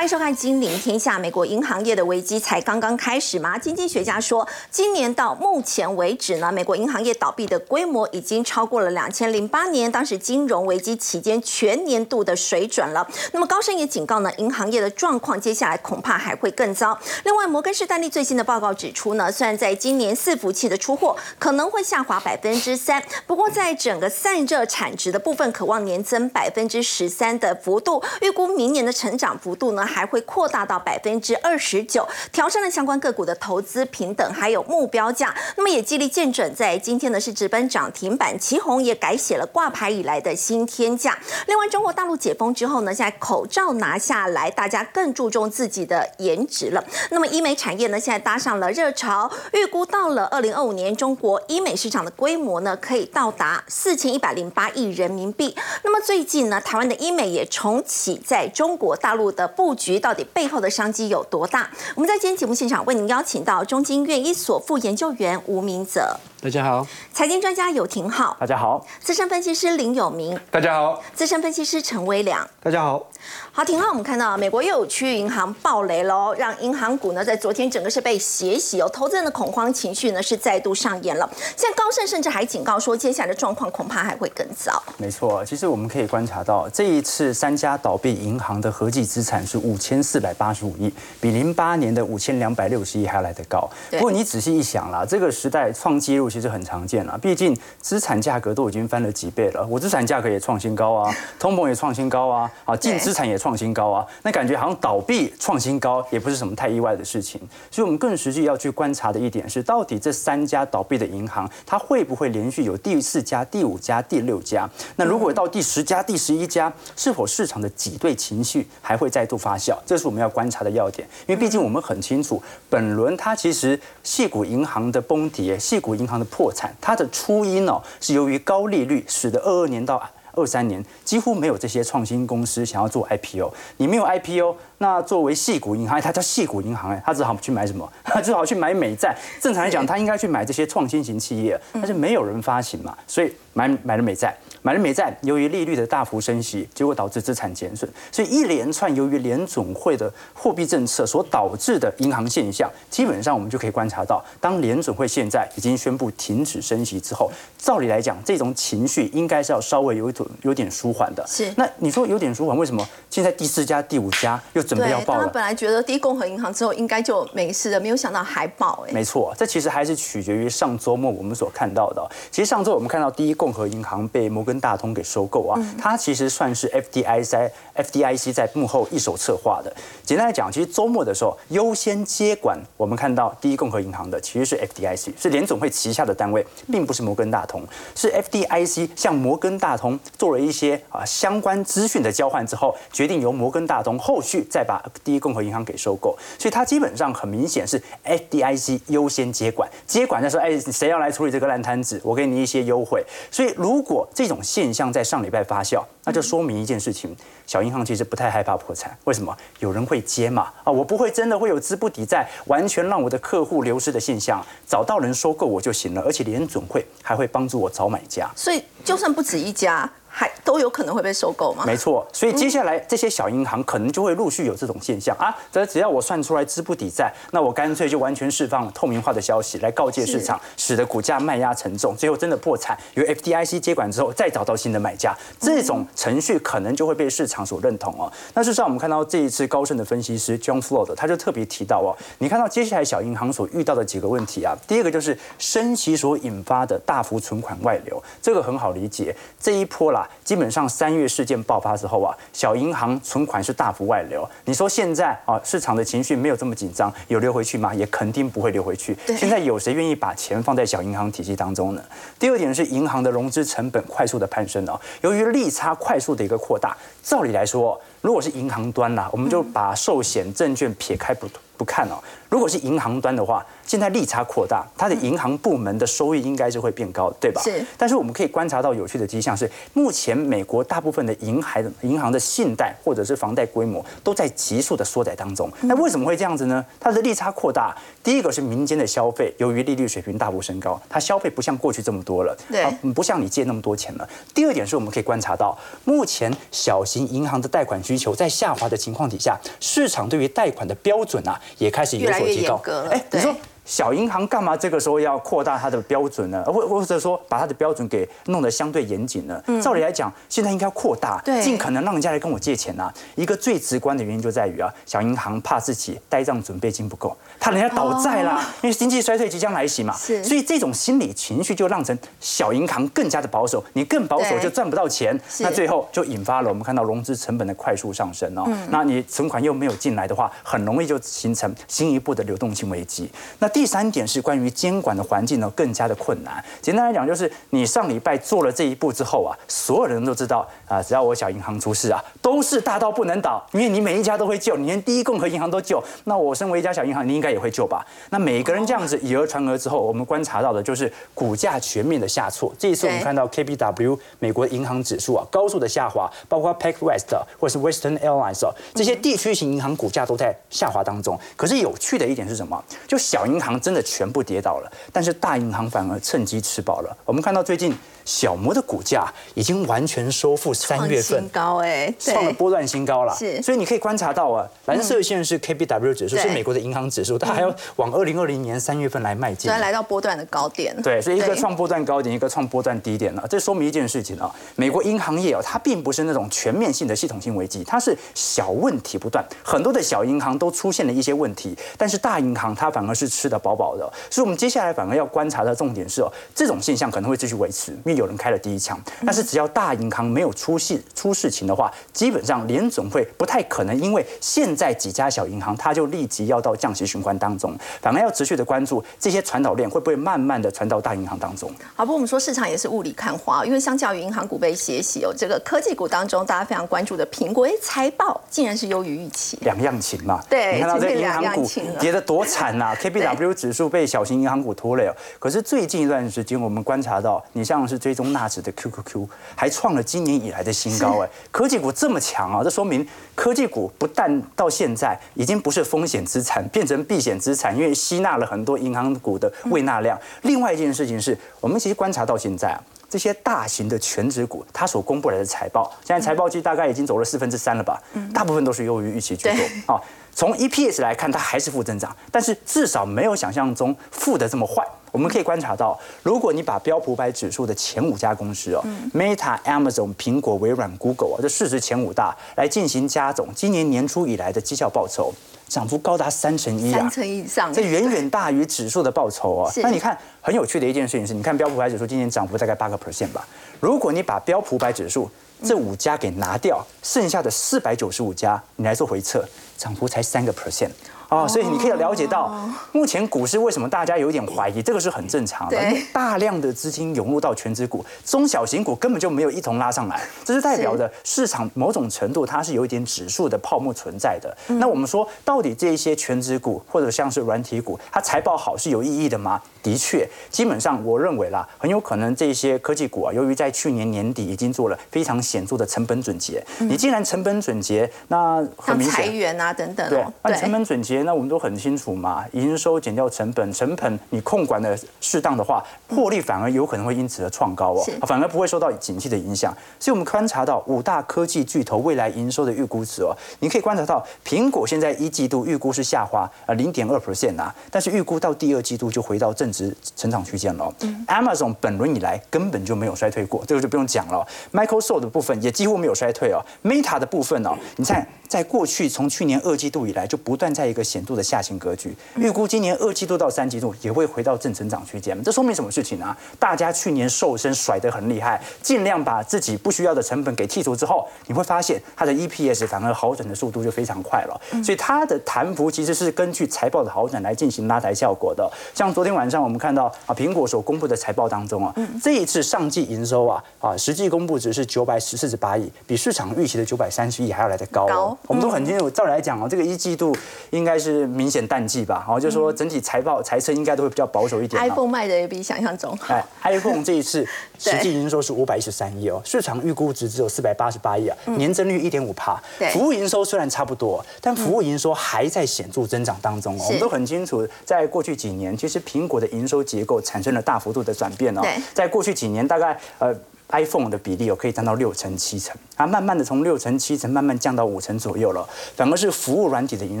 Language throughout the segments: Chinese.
欢迎收看《金陵天下》。美国银行业的危机才刚刚开始吗？经济学家说，今年到目前为止呢，美国银行业倒闭的规模已经超过了两千零八年当时金融危机期间全年度的水准了。那么高盛也警告呢，银行业的状况接下来恐怕还会更糟。另外，摩根士丹利最新的报告指出呢，虽然在今年伺服器的出货可能会下滑百分之三，不过在整个散热产值的部分，渴望年增百分之十三的幅度，预估明年的成长幅度呢。还会扩大到百分之二十九，调升了相关个股的投资平等还有目标价。那么也激励见准，在今天呢是直奔涨停板，旗红也改写了挂牌以来的新天价。另外，中国大陆解封之后呢，现在口罩拿下来，大家更注重自己的颜值了。那么医美产业呢，现在搭上了热潮，预估到了二零二五年，中国医美市场的规模呢可以到达四千一百零八亿人民币。那么最近呢，台湾的医美也重启在中国大陆的布。局到底背后的商机有多大？我们在今天节目现场为您邀请到中金院一所副研究员吴明泽，大家好；财经专家有廷浩，大家好；资深分析师林有明，大家好；资深分析师陈威良，大家好。好，廷浩，我们看到美国又有区域银行暴雷喽，让银行股呢在昨天整个是被血洗哦，投资人的恐慌情绪呢是再度上演了。现在高盛甚至还警告说，接下来的状况恐怕还会更糟。没错，其实我们可以观察到，这一次三家倒闭银行的合计资产是五千四百八十五亿，比零八年的五千两百六十亿还来得高。不过你仔细一想啦，这个时代创纪录其实很常见了，毕竟资产价格都已经翻了几倍了，我资产价格也创新高啊，通膨也创新高啊，啊净资产也创新高啊，那感觉好像倒闭创新高也不是什么太意外的事情。所以，我们更实际要去观察的一点是，到底这三家倒闭的银行，它会不会连续有第四家、第五家、第六家？那如果到第十家、第十一家，是否市场的挤兑情绪还会再度发酵？这是我们要观察的要点。因为毕竟我们很清楚，本轮它其实细股银行的崩跌、细股银行的破产，它的初因哦是由于高利率，使得二二年到二三年几乎没有这些创新公司想要做 IPO。你没有 IPO，那作为系股银行，它叫系股银行哎，它只好去买什么？它只好去买美债。正常来讲，它应该去买这些创新型企业，但是没有人发行嘛，所以买买了美债。买了美债，由于利率的大幅升息，结果导致资产减损，所以一连串由于联总会的货币政策所导致的银行现象，基本上我们就可以观察到，当联总会现在已经宣布停止升息之后，照理来讲，这种情绪应该是要稍微有一点有点舒缓的。是，那你说有点舒缓，为什么现在第四家、第五家又准备要爆了？他本来觉得第一共和银行之后应该就没事了，没有想到还爆哎。没错，这其实还是取决于上周末我们所看到的。其实上周我们看到第一共和银行被摩根大通给收。购啊！它其实算是 FDIC FDIC 在幕后一手策划的。简单来讲，其实周末的时候优先接管，我们看到第一共和银行的其实是 FDIC，是联总会旗下的单位，并不是摩根大通。是 FDIC 向摩根大通做了一些啊相关资讯的交换之后，决定由摩根大通后续再把第一共和银行给收购。所以它基本上很明显是 FDIC 优先接管，接管的时候，哎，谁要来处理这个烂摊子？我给你一些优惠。所以如果这种现象在上礼拜发酵，那就说明一件事情：小银行其实不太害怕破产。为什么？有人会接嘛？啊，我不会真的会有资不抵债，完全让我的客户流失的现象，找到人收购我就行了。而且联总会还会帮助我找买家。所以，就算不止一家。还都有可能会被收购吗？没错，所以接下来这些小银行可能就会陆续有这种现象啊。这只要我算出来资不抵债，那我干脆就完全释放透明化的消息来告诫市场，使得股价卖压沉重，最后真的破产。由 FDIC 接管之后，再找到新的买家，这种程序可能就会被市场所认同哦。那事实上，我们看到这一次高盛的分析师 John Floyd 他就特别提到哦，你看到接下来小银行所遇到的几个问题啊，第一个就是升息所引发的大幅存款外流，这个很好理解，这一波啦。基本上三月事件爆发之后啊，小银行存款是大幅外流。你说现在啊，市场的情绪没有这么紧张，有流回去吗？也肯定不会流回去。现在有谁愿意把钱放在小银行体系当中呢？第二点是银行的融资成本快速的攀升哦，由于利差快速的一个扩大，照理来说，如果是银行端啦，我们就把寿险证券撇开不不看哦。如果是银行端的话，现在利差扩大，它的银行部门的收益应该是会变高，对吧？是。但是我们可以观察到有趣的迹象是，目前美国大部分的银行的银行的信贷或者是房贷规模都在急速的缩窄当中。那为什么会这样子呢？它的利差扩大，第一个是民间的消费，由于利率水平大幅升高，它消费不像过去这么多了，对，不像你借那么多钱了。第二点是我们可以观察到，目前小型银行的贷款需求在下滑的情况底下，市场对于贷款的标准啊，也开始有所提高。哎，你说。小银行干嘛这个时候要扩大它的标准呢？或或者说把它的标准给弄得相对严谨呢？照理来讲，现在应该扩大，尽可能让人家来跟我借钱呐。一个最直观的原因就在于啊，小银行怕自己呆账准备金不够，怕人家倒债啦，因为经济衰退即将来袭嘛。所以这种心理情绪就让成小银行更加的保守，你更保守就赚不到钱，那最后就引发了我们看到融资成本的快速上升哦。那你存款又没有进来的话，很容易就形成新一步的流动性危机。那第第三点是关于监管的环境呢，更加的困难。简单来讲，就是你上礼拜做了这一步之后啊，所有人都知道啊，只要我小银行出事啊，都是大到不能倒，因为你每一家都会救，你连第一共和银行都救，那我身为一家小银行，你应该也会救吧？那每个人这样子以讹传讹之后，我们观察到的就是股价全面的下挫。这一次我们看到 KBW 美国银行指数啊，高速的下滑，包括 PacWest 或是 Western Airlines 这些地区型银行股价都在下滑当中。可是有趣的一点是什么？就小银行。真的全部跌倒了，但是大银行反而趁机吃饱了。我们看到最近。小摩的股价已经完全收复三月份高哎，创了波段新高了。是，所以你可以观察到啊，蓝色线是 KBW 指数，是美国的银行指数，它还要往二零二零年三月份来迈进，然来到波段的高点。对，所以一个创波段高点，一个创波段低点了。这说明一件事情啊，美国银行业啊，它并不是那种全面性的系统性危机，它是小问题不断，很多的小银行都出现了一些问题，但是大银行它反而是吃得饱饱的。所以我们接下来反而要观察的重点是哦，这种现象可能会继续维持，因为有人开了第一枪。但是只要大银行没有出事出事情的话，基本上联总会不太可能，因为现在几家小银行，它就立即要到降息循环当中，反而要持续的关注这些传导链会不会慢慢的传到大银行当中。好，不过我们说市场也是雾里看花，因为相较于银行股被歇息，有这个科技股当中大家非常关注的苹果，哎，财报竟然是优于预期，两样情嘛。对，你看到这银行股跌得多惨 呐，KBW 指数被小型银行股拖累哦。可是最近一段时间，我们观察到，你像是追踪纳指的。QQQ 还创了今年以来的新高哎，科技股这么强啊，这说明科技股不但到现在已经不是风险资产，变成避险资产，因为吸纳了很多银行股的未纳量。另外一件事情是我们其实观察到现在啊，这些大型的全职股，它所公布来的财报，现在财报季大概已经走了四分之三了吧，大部分都是优于预期居多啊。从 EPS 来看，它还是负增长，但是至少没有想象中负的这么坏。我们可以观察到，如果你把标普百指数的前五家公司哦，Meta、Amazon、苹果、微软、Google 啊，这市值前五大来进行加总，今年年初以来的绩效报酬涨幅高达三成一啊，三成以上，这远远大于指数的报酬啊。那你看，很有趣的一件事情是，你看标普百指数今年涨幅大概八个 percent 吧。如果你把标普百指数这五家给拿掉，剩下的四百九十五家，你来做回测，涨幅才三个 percent。哦，所以你可以了解到，目前股市为什么大家有点怀疑，这个是很正常的。大量的资金涌入到全职股，中小型股根本就没有一同拉上来，这是代表的市场某种程度它是有一点指数的泡沫存在的。那我们说，到底这一些全职股或者像是软体股，它财报好是有意义的吗？的确，基本上我认为啦，很有可能这些科技股啊，由于在去年年底已经做了非常显著的成本准结，你既然成本准结，那很明显裁员啊等等，对，那成本准结。那我们都很清楚嘛，营收减掉成本，成本你控管的适当的话，获利反而有可能会因此而创高哦，反而不会受到景气的影响。所以我们观察到五大科技巨头未来营收的预估值哦，你可以观察到苹果现在一季度预估是下滑呃零点二 percent 啊，但是预估到第二季度就回到正值成长区间了。Amazon 本轮以来根本就没有衰退过，这个就不用讲了。Microsoft 的部分也几乎没有衰退哦，Meta 的部分哦，你看。在过去，从去年二季度以来，就不断在一个显著的下行格局。预估今年二季度到三季度也会回到正成长区间。这说明什么事情呢？大家去年瘦身甩得很厉害，尽量把自己不需要的成本给剔除之后，你会发现它的 EPS 反而好转的速度就非常快了。所以它的弹幅其实是根据财报的好转来进行拉抬效果的。像昨天晚上我们看到啊，苹果所公布的财报当中啊，这一次上季营收啊啊，实际公布值是九百十四十八亿，比市场预期的九百三十亿还要来得高。我们都很清楚，照理来讲哦，这个一季度应该是明显淡季吧。好，就说整体财报财测应该都会比较保守一点。iPhone 卖的也比想象中好。iPhone 这一次 实际营收是五百一十三亿哦，市场预估值只有四百八十八亿啊，年增率一点五帕。服务营收虽然差不多，但服务营收还在显著增长当中哦。我们都很清楚，在过去几年，其实苹果的营收结构产生了大幅度的转变哦。在过去几年，大概呃。iPhone 的比例哦，可以占到六成七成，它慢慢的从六成七成慢慢降到五成左右了，反而是服务软体的营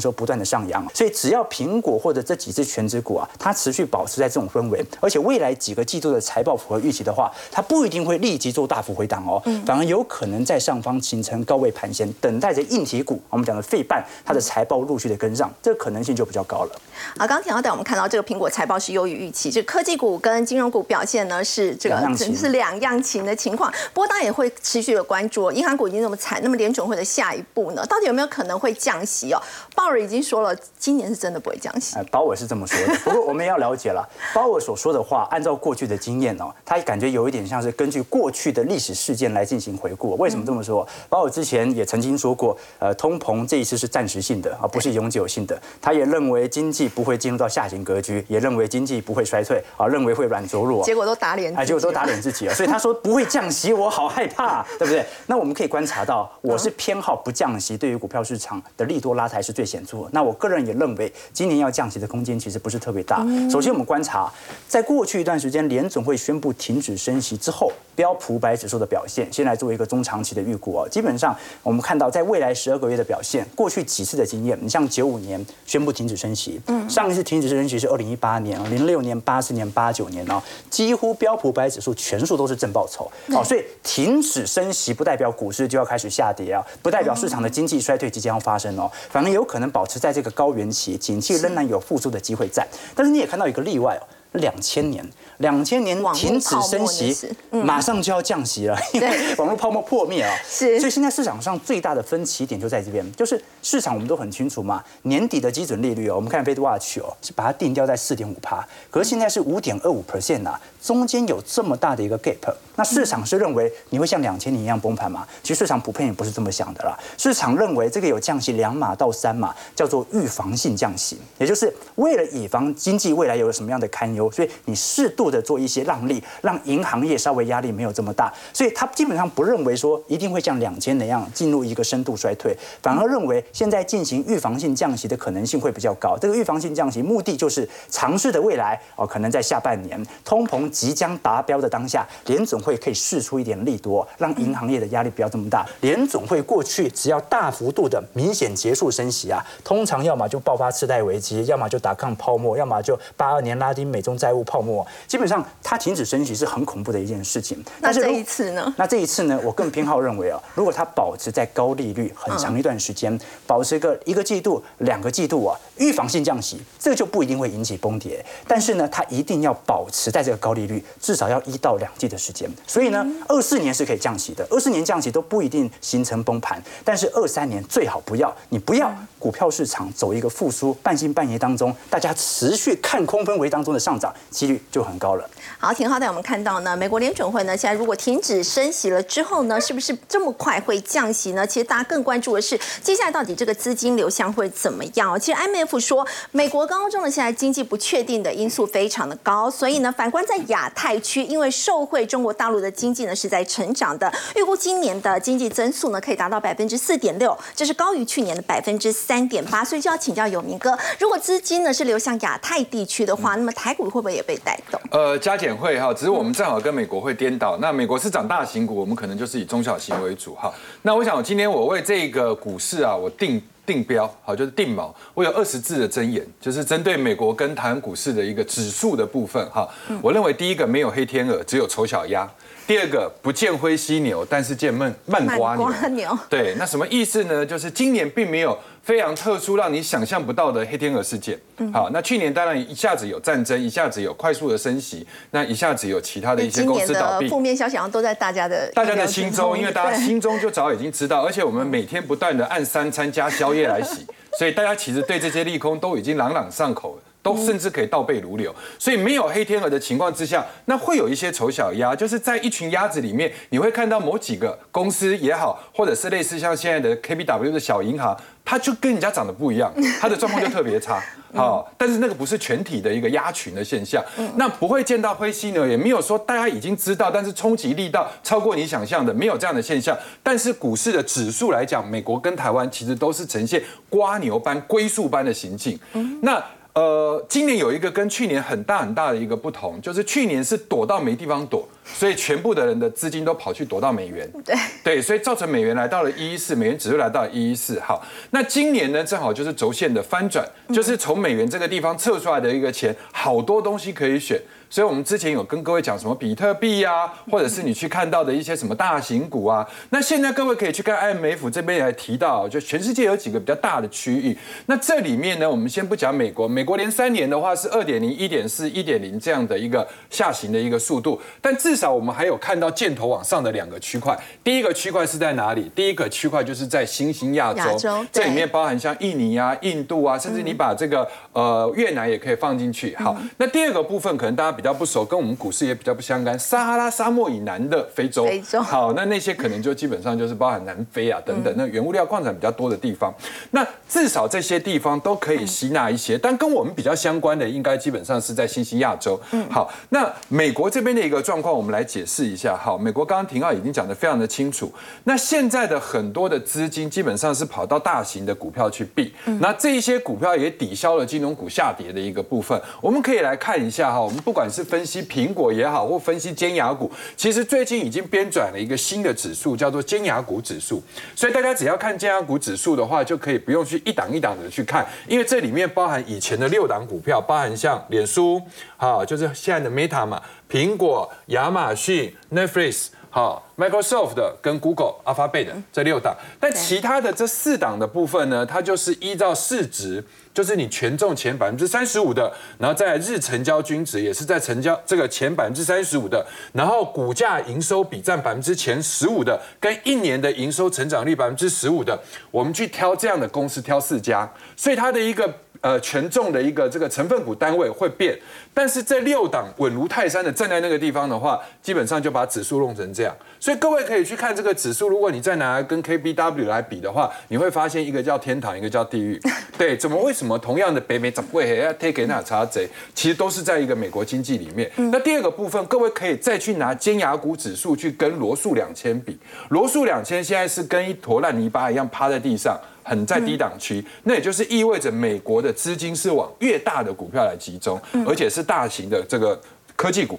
收不断的上扬，所以只要苹果或者这几只全职股啊，它持续保持在这种氛围，而且未来几个季度的财报符合预期的话，它不一定会立即做大幅回档哦，反而有可能在上方形成高位盘旋，等待着硬体股，我们讲的费半它的财报陆续的跟上，这个可能性就比较高了。啊，刚提到带我们看到这个苹果财报是优于预期，这科技股跟金融股表现呢是这个是两样情的情况，不过当然也会持续的关注，银行股已经那么惨，那么联准会的下一步呢，到底有没有可能会降息哦？鲍尔已经说了，今年是真的不会降息。鲍尔是这么说的，不过我们要了解了，鲍尔所说的话，按照过去的经验哦，他感觉有一点像是根据过去的历史事件来进行回顾。为什么这么说？鲍尔之前也曾经说过，呃，通膨这一次是暂时性的，而不是永久性的。他也认为经济不会进入到下行格局，也认为经济不会衰退，啊，认为会软着陆。结果都打脸，哎，结果都打脸自己了。所以他说不会降息，我好害怕，对不对？那我们可以观察到，我是偏好不降息，对于股票市场的利多拉抬是最显著的。那我个人也认为，今年要降息的空间其实不是特别大。首先，我们观察，在过去一段时间，联总会宣布停止升息之后，标普五百指数的表现，先来做一个中长期的预估哦。基本上，我们看到在未来十二个月的表现，过去几次的经验，你像九五年宣布停止升息，嗯，上一次停止升息是二零一八年零六年、八四年、八九年哦，几乎标普五百指数全数都是正报酬。哦，所以停止升息不代表股市就要开始下跌啊，不代表市场的经济衰退即将要发生哦，反而有可能保持。在这个高原期，景气仍然有复苏的机会在，但是你也看到一个例外哦，两千年。两千年停止升息，马上就要降息了，因为网络泡沫破灭啊。是，所以现在市场上最大的分歧点就在这边，就是市场我们都很清楚嘛，年底的基准利率哦，我们看 Fed Watch 哦，是把它定调在四点五帕，可是现在是五点二五 percent 啊，中间有这么大的一个 gap，那市场是认为你会像两千年一样崩盘吗？其实市场普遍也不是这么想的啦，市场认为这个有降息两码到三码，叫做预防性降息，也就是为了以防经济未来有什么样的堪忧，所以你适度。的做一些让利，让银行业稍微压力没有这么大，所以他基本上不认为说一定会像两千那样进入一个深度衰退，反而认为现在进行预防性降息的可能性会比较高。这个预防性降息目的就是尝试的未来哦，可能在下半年通膨即将达标的当下，联总会可以试出一点利多，让银行业的压力不要这么大。联总会过去只要大幅度的明显结束升息啊，通常要么就爆发次贷危机，要么就打抗泡沫，要么就八二年拉丁美中债务泡沫。本上，它停止升息是很恐怖的一件事情。那这一次呢？那这一次呢？我更偏好认为啊，如果它保持在高利率很长一段时间，保持个一个季度、两个季度啊，预防性降息，这个就不一定会引起崩跌。但是呢，它一定要保持在这个高利率，至少要一到两季的时间。所以呢，二四年是可以降息的，二四年降息都不一定形成崩盘。但是二三年最好不要，你不要股票市场走一个复苏半信半疑当中，大家持续看空氛围当中的上涨几率就很高。了。好，挺好的。我们看到呢，美国联准会呢，现在如果停止升息了之后呢，是不是这么快会降息呢？其实大家更关注的是，接下来到底这个资金流向会怎么样？其实 IMF 说，美国高中的现在经济不确定的因素非常的高，所以呢，反观在亚太区，因为受惠中国大陆的经济呢是在成长的，预估今年的经济增速呢可以达到百分之四点六，这是高于去年的百分之三点八。所以就要请教有明哥，如果资金呢是流向亚太地区的话，那么台股会不会也被带动？呃，加减会哈，只是我们正好跟美国会颠倒。那美国是涨大型股，我们可能就是以中小型为主哈。那我想今天我为这个股市啊，我定定标好，就是定锚。我有二十字的箴言，就是针对美国跟台湾股市的一个指数的部分哈。我认为第一个没有黑天鹅，只有丑小鸭。第二个不见灰犀牛，但是见闷慢瓜牛。对，那什么意思呢？就是今年并没有非常特殊、让你想象不到的黑天鹅事件。好，那去年当然一下子有战争，一下子有快速的升息，那一下子有其他的一些公司倒闭。负面消息都在大家的大家的心中，因为大家心中就早已经知道，而且我们每天不断的按三餐加宵夜来洗，所以大家其实对这些利空都已经朗朗上口了。都甚至可以倒背如流，所以没有黑天鹅的情况之下，那会有一些丑小鸭，就是在一群鸭子里面，你会看到某几个公司也好，或者是类似像现在的 KBW 的小银行，它就跟人家长得不一样，它的状况就特别差。好，但是那个不是全体的一个鸭群的现象，那不会见到灰犀牛，也没有说大家已经知道，但是冲击力道超过你想象的，没有这样的现象。但是股市的指数来讲，美国跟台湾其实都是呈现瓜牛般、龟速般的行进。那呃，今年有一个跟去年很大很大的一个不同，就是去年是躲到没地方躲，所以全部的人的资金都跑去躲到美元。对对，所以造成美元来到了一一四，美元指数来到了一一四。好，那今年呢，正好就是轴线的翻转，就是从美元这个地方测出来的一个钱，好多东西可以选。所以，我们之前有跟各位讲什么比特币呀，或者是你去看到的一些什么大型股啊。那现在各位可以去看 IMF 这边也提到，就全世界有几个比较大的区域。那这里面呢，我们先不讲美国，美国连三年的话是二点零、一点四、一点零这样的一个下行的一个速度。但至少我们还有看到箭头往上的两个区块。第一个区块是在哪里？第一个区块就是在新兴亚洲，这里面包含像印尼啊、印度啊，甚至你把这个呃越南也可以放进去。好，那第二个部分可能大家。比较不熟，跟我们股市也比较不相干。撒哈拉沙漠以南的非洲，非洲好，那那些可能就基本上就是包含南非啊等等，那原物料矿产比较多的地方。那至少这些地方都可以吸纳一些，但跟我们比较相关的，应该基本上是在新兴亚洲。嗯，好，那美国这边的一个状况，我们们来解释一下。好，美国刚刚廷浩已经讲得非常的清楚。那现在的很多的资金基本上是跑到大型的股票去避，那这一些股票也抵消了金融股下跌的一个部分。我们可以来看一下哈，我们不管。是分析苹果也好，或分析尖牙股，其实最近已经编转了一个新的指数，叫做尖牙股指数。所以大家只要看尖牙股指数的话，就可以不用去一档一档的去看，因为这里面包含以前的六档股票，包含像脸书，好，就是现在的 Meta 嘛，苹果、亚马逊、Netflix，好，Microsoft 的跟 Google、Alphabet 这六档，但其他的这四档的部分呢，它就是依照市值。就是你权重前百分之三十五的，然后在日成交均值也是在成交这个前百分之三十五的，然后股价营收比占百分之前十五的，跟一年的营收成长率百分之十五的，我们去挑这样的公司，挑四家，所以它的一个。呃，权重的一个这个成分股单位会变，但是这六档稳如泰山的站在那个地方的话，基本上就把指数弄成这样。所以各位可以去看这个指数，如果你再拿来跟 KBW 来比的话，你会发现一个叫天堂，一个叫地狱。对，怎么为什么同样的北美怎么会要 take 那查贼？其实都是在一个美国经济里面。那第二个部分，各位可以再去拿尖牙股指数去跟罗素两千比，罗素两千现在是跟一坨烂泥巴一样趴在地上。很在低档区，那也就是意味着美国的资金是往越大的股票来集中，而且是大型的这个科技股。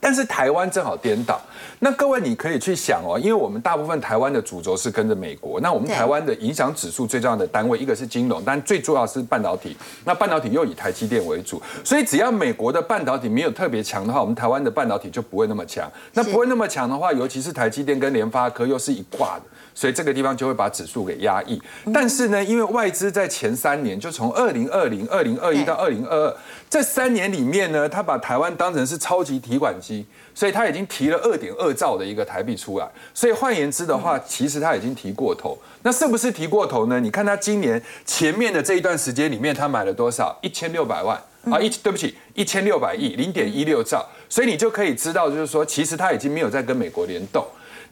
但是台湾正好颠倒，那各位你可以去想哦，因为我们大部分台湾的主轴是跟着美国，那我们台湾的影响指数最重要的单位一个是金融，但最重要是半导体。那半导体又以台积电为主，所以只要美国的半导体没有特别强的话，我们台湾的半导体就不会那么强。那不会那么强的话，尤其是台积电跟联发科又是一挂的。所以这个地方就会把指数给压抑，但是呢，因为外资在前三年，就从二零二零、二零二一到二零二二这三年里面呢，他把台湾当成是超级提款机，所以他已经提了二点二兆的一个台币出来。所以换言之的话，其实他已经提过头。那是不是提过头呢？你看他今年前面的这一段时间里面，他买了多少？一千六百万啊！一对不起，一千六百亿，零点一六兆。所以你就可以知道，就是说，其实他已经没有在跟美国联动。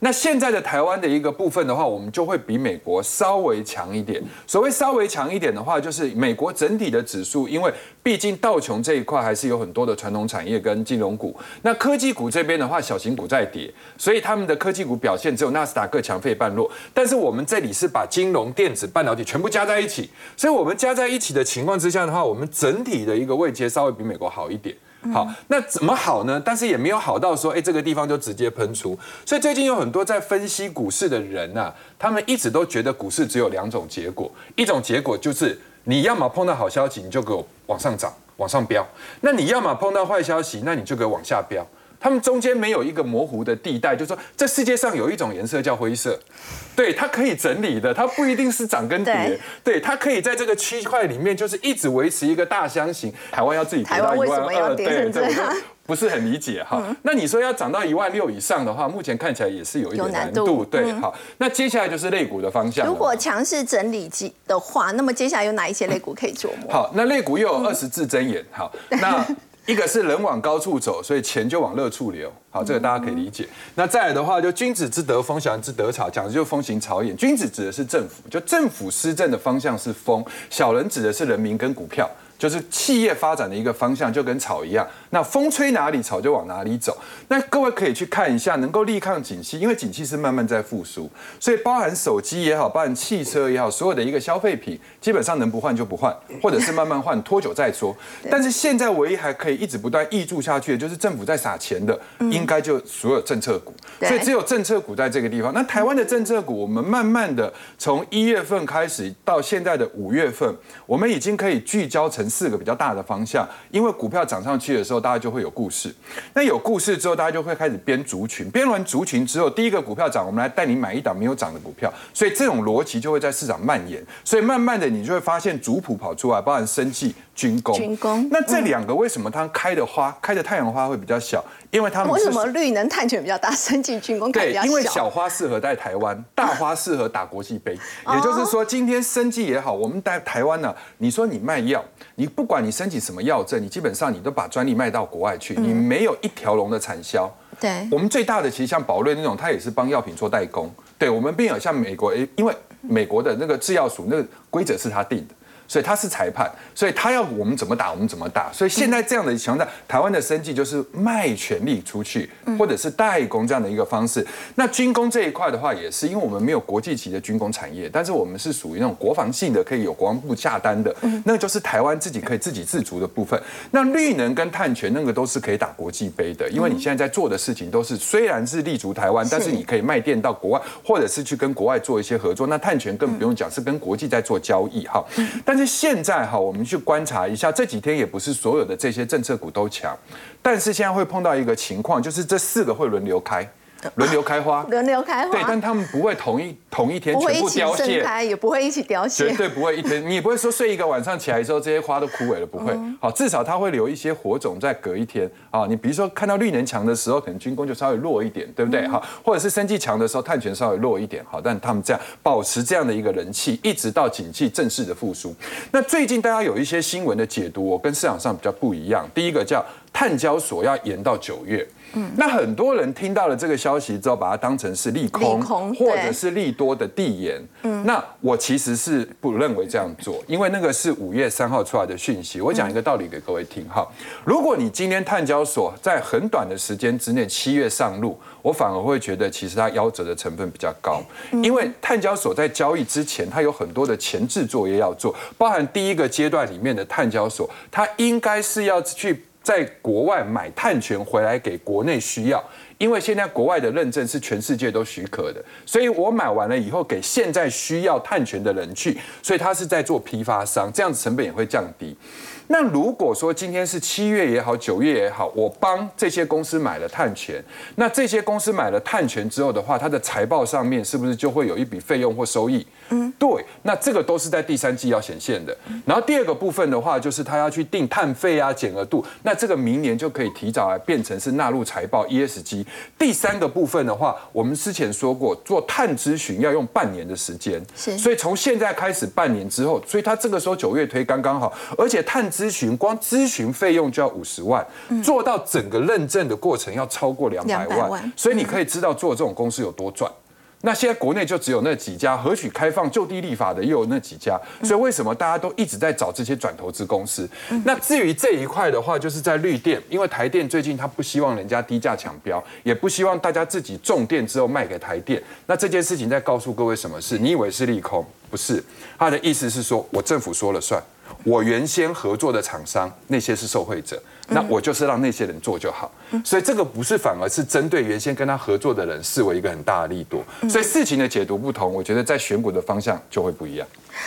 那现在的台湾的一个部分的话，我们就会比美国稍微强一点。所谓稍微强一点的话，就是美国整体的指数，因为毕竟道琼这一块还是有很多的传统产业跟金融股。那科技股这边的话，小型股在跌，所以他们的科技股表现只有纳斯达克强费半弱。但是我们这里是把金融、电子、半导体全部加在一起，所以我们加在一起的情况之下的话，我们整体的一个位阶稍微比美国好一点。好，那怎么好呢？但是也没有好到说，哎，这个地方就直接喷出。所以最近有很多在分析股市的人呐，他们一直都觉得股市只有两种结果，一种结果就是你要么碰到好消息，你就给我往上涨、往上飙；那你要么碰到坏消息，那你就给我往下飙。他们中间没有一个模糊的地带，就是说这世界上有一种颜色叫灰色，对，它可以整理的，它不一定是涨跟跌，对，它可以在这个区块里面就是一直维持一个大箱型。台湾要自己跌到一万二，对对，不是很理解哈。那你说要涨到一万六以上的话，目前看起来也是有一点难度。对，好，那接下来就是肋骨的方向。如果强势整理机的话，那么接下来有哪一些肋骨可以琢磨？好，那肋骨又有二十字真言。好，那一个是人往高处走，所以钱就往乐处流。好，这个大家可以理解。那再来的话，就君子之德风，小人之德草，讲的就是风行草偃。君子指的是政府，就政府施政的方向是风；小人指的是人民跟股票。就是企业发展的一个方向，就跟草一样，那风吹哪里，草就往哪里走。那各位可以去看一下，能够力抗景气，因为景气是慢慢在复苏，所以包含手机也好，包含汽车也好，所有的一个消费品，基本上能不换就不换，或者是慢慢换，拖久再说。但是现在唯一还可以一直不断挹注下去的，就是政府在撒钱的，应该就所有政策股。所以只有政策股在这个地方。那台湾的政策股，我们慢慢的从一月份开始到现在的五月份，我们已经可以聚焦成。四个比较大的方向，因为股票涨上去的时候，大家就会有故事。那有故事之后，大家就会开始编族群。编完族群之后，第一个股票涨，我们来带你买一档没有涨的股票。所以这种逻辑就会在市场蔓延。所以慢慢的，你就会发现族谱跑出来，包含生计、军工。军工。那这两个为什么它开的花，开的太阳花会比较小？因为他们为什么绿能碳权比较大，生计军工比较小？因为小花适合在台湾，大花适合打国际杯。也就是说，今天生计也好，我们在台湾呢，你说你卖药。你不管你申请什么药证，你基本上你都把专利卖到国外去，你没有一条龙的产销。对，我们最大的其实像宝瑞那种，它也是帮药品做代工。对我们并有像美国，因为美国的那个制药署那个规则是他定的。所以他是裁判，所以他要我们怎么打，我们怎么打。所以现在这样的强大，台湾的生计就是卖权力出去，或者是代工这样的一个方式。那军工这一块的话，也是因为我们没有国际级的军工产业，但是我们是属于那种国防性的，可以有国防部下单的，那个就是台湾自己可以自给自足的部分。那绿能跟碳权那个都是可以打国际杯的，因为你现在在做的事情都是虽然是立足台湾，但是你可以卖电到国外，或者是去跟国外做一些合作。那碳权更不用讲，是跟国际在做交易哈，但是。现在哈，我们去观察一下，这几天也不是所有的这些政策股都强，但是现在会碰到一个情况，就是这四个会轮流开。轮流开花，轮流开花，对，但他们不会同一同一天全部凋谢，也不会一起凋谢，绝对不会一天，你也不会说睡一个晚上起来之后这些花都枯萎了，不会，好，至少它会留一些火种在隔一天，啊，你比如说看到绿能强的时候，可能军工就稍微弱一点，对不对？好，或者是生技强的时候，碳权稍微弱一点，好，但他们这样保持这样的一个人气，一直到景气正式的复苏。那最近大家有一些新闻的解读，我跟市场上比较不一样，第一个叫碳交所要延到九月。那很多人听到了这个消息之后，把它当成是利空，或者是利多的递延。嗯，那我其实是不认为这样做，因为那个是五月三号出来的讯息。我讲一个道理给各位听哈，如果你今天碳交所在很短的时间之内七月上路，我反而会觉得其实它夭折的成分比较高，因为碳交所在交易之前，它有很多的前置作业要做，包含第一个阶段里面的碳交所，它应该是要去。在国外买碳权回来给国内需要，因为现在国外的认证是全世界都许可的，所以我买完了以后给现在需要碳权的人去，所以他是在做批发商，这样子成本也会降低。那如果说今天是七月也好，九月也好，我帮这些公司买了碳权，那这些公司买了碳权之后的话，它的财报上面是不是就会有一笔费用或收益？嗯，对，那这个都是在第三季要显现的。然后第二个部分的话，就是他要去定碳费啊、减额度，那这个明年就可以提早来变成是纳入财报 ESG。第三个部分的话，我们之前说过，做碳咨询要用半年的时间，是，所以从现在开始半年之后，所以他这个时候九月推刚刚好，而且碳。咨询光咨询费用就要五十万，做到整个认证的过程要超过两百万，所以你可以知道做这种公司有多赚。那现在国内就只有那几家，何许开放就地立法的又有那几家，所以为什么大家都一直在找这些转投资公司？那至于这一块的话，就是在绿电，因为台电最近他不希望人家低价抢标，也不希望大家自己种电之后卖给台电。那这件事情在告诉各位什么事？你以为是利空？不是，他的意思是说我政府说了算。我原先合作的厂商，那些是受惠者，那我就是让那些人做就好。所以这个不是反而是针对原先跟他合作的人视为一个很大的力度。所以事情的解读不同，我觉得在选股的方向就会不一样。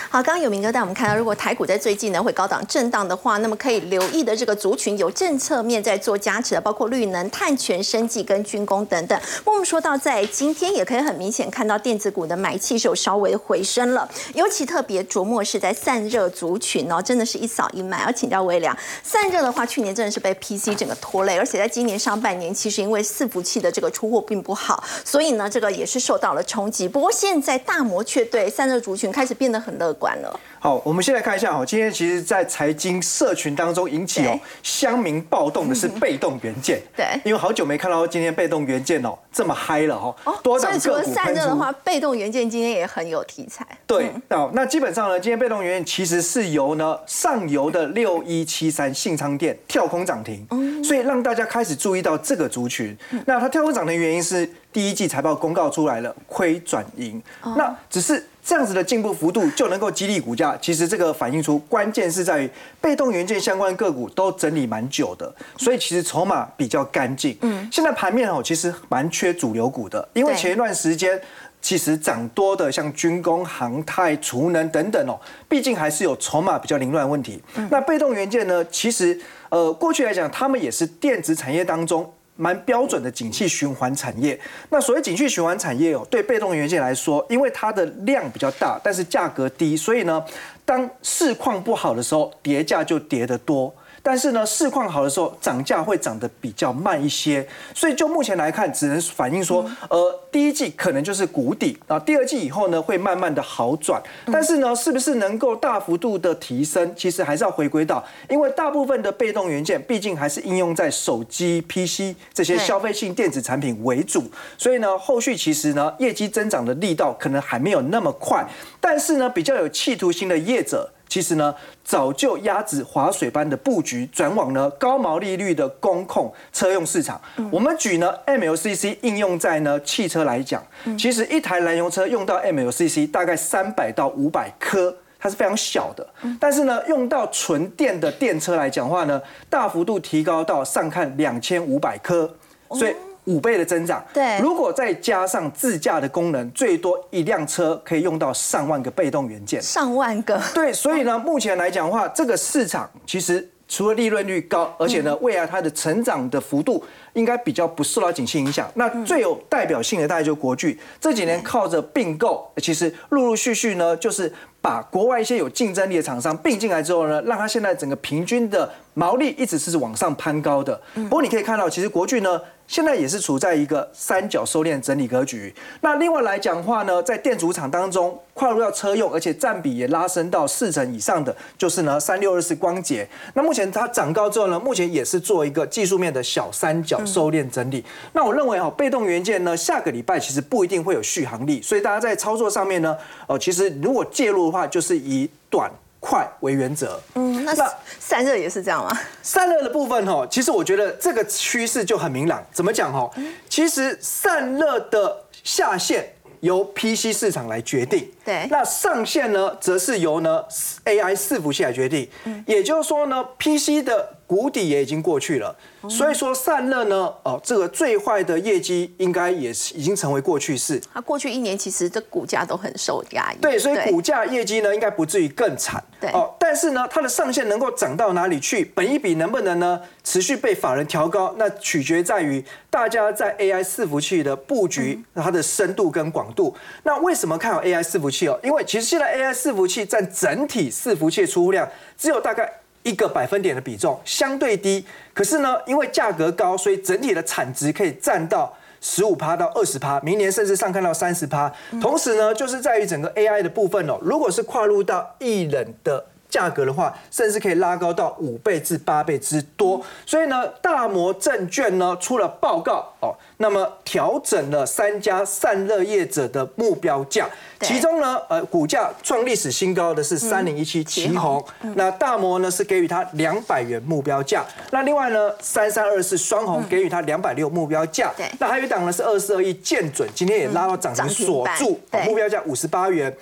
好，刚刚有明哥带我们看到，如果台股在最近呢会高档震荡的话，那么可以留意的这个族群有政策面在做加持的，包括绿能、碳权、生技跟军工等等。我们说到在今天也可以很明显看到电子股的买气是有稍微回升了，尤其特别琢磨是在散热族群哦。哦，真的是一扫一买。要请教微良，散热的话，去年真的是被 PC 整个拖累，而且在今年上半年，其实因为伺服器的这个出货并不好，所以呢，这个也是受到了冲击。不过现在大摩却对散热族群开始变得很乐观了。好，我们先来看一下哈，今天其实，在财经社群当中引起哦乡民暴动的是被动元件，对，因为好久没看到今天被动元件哦这么嗨了哈，哦，所以除了散热的话，被动元件今天也很有题材。对，那那基本上呢，今天被动元件其实是由呢上游的六一七三信昌店跳空涨停，所以让大家开始注意到这个族群。那它跳空涨停原因是第一季财报公告出来了，亏转盈，那只是。这样子的进步幅度就能够激励股价，其实这个反映出关键是在于被动元件相关个股都整理蛮久的，所以其实筹码比较干净。嗯，现在盘面哦其实蛮缺主流股的，因为前一段时间其实涨多的像军工、航太、储能等等哦，毕竟还是有筹码比较凌乱问题。那被动元件呢，其实呃过去来讲，他们也是电子产业当中。蛮标准的景气循环产业。那所谓景气循环产业哦，对被动元件来说，因为它的量比较大，但是价格低，所以呢，当市况不好的时候，跌价就跌得多。但是呢，市况好的时候，涨价会涨得比较慢一些，所以就目前来看，只能反映说，呃，第一季可能就是谷底啊，第二季以后呢，会慢慢的好转。但是呢，是不是能够大幅度的提升，其实还是要回归到，因为大部分的被动元件，毕竟还是应用在手机、PC 这些消费性电子产品为主，所以呢，后续其实呢，业绩增长的力道可能还没有那么快。但是呢，比较有企图心的业者。其实呢，早就压制划水般的布局，转往呢高毛利率的工控车用市场。我们举呢 MLCC 应用在呢汽车来讲，其实一台燃油车用到 MLCC 大概三百到五百颗，它是非常小的。但是呢，用到纯电的电车来讲话呢，大幅度提高到上看两千五百颗，所以。五倍的增长，对，如果再加上自驾的功能，最多一辆车可以用到上万个被动元件，上万个，对，所以呢，目前来讲的话，这个市场其实除了利润率高，而且呢，未来它的成长的幅度应该比较不受到景气影响。那最有代表性的大概就是国巨，这几年靠着并购，其实陆陆续续呢，就是把国外一些有竞争力的厂商并进来之后呢，让它现在整个平均的毛利一直是往上攀高的。不过你可以看到，其实国巨呢。现在也是处在一个三角收敛整理格局。那另外来讲话呢，在电阻厂当中，跨入到车用，而且占比也拉升到四成以上的，就是呢三六二四光捷。那目前它涨高之后呢，目前也是做一个技术面的小三角收敛整理。那我认为哈，被动元件呢，下个礼拜其实不一定会有续航力，所以大家在操作上面呢，哦，其实如果介入的话，就是以短。快为原则，嗯，那散热也是这样吗？散热的部分哈，其实我觉得这个趋势就很明朗。怎么讲哈？其实散热的下限由 PC 市场来决定，对，那上限呢，则是由呢 AI 伺服器来决定。嗯，也就是说呢，PC 的。谷底也已经过去了，所以说散热呢，哦，这个最坏的业绩应该也是已经成为过去式。它过去一年其实这股价都很受压抑。对，所以股价业绩呢，应该不至于更惨。对，哦，但是呢，它的上限能够涨到哪里去？本一比能不能呢持续被法人调高？那取决在于大家在 AI 伺服器的布局，它的深度跟广度。那为什么看好 AI 伺服器哦？因为其实现在 AI 伺服器占整体伺服器出货量只有大概。一个百分点的比重相对低，可是呢，因为价格高，所以整体的产值可以占到十五趴到二十趴，明年甚至上看到三十趴。同时呢，就是在于整个 AI 的部分哦，如果是跨入到一冷的价格的话，甚至可以拉高到五倍至八倍之多。所以呢，大摩证券呢出了报告哦。那么调整了三家散热业者的目标价，其中呢，呃，股价创历史新高的是三零一七旗宏，那大摩呢是给予它两百元目标价，那另外呢，三三二四双红给予它两百六目标价，那还有一档呢是二四二一建准，今天也拉到涨停锁住，目标价五十八元。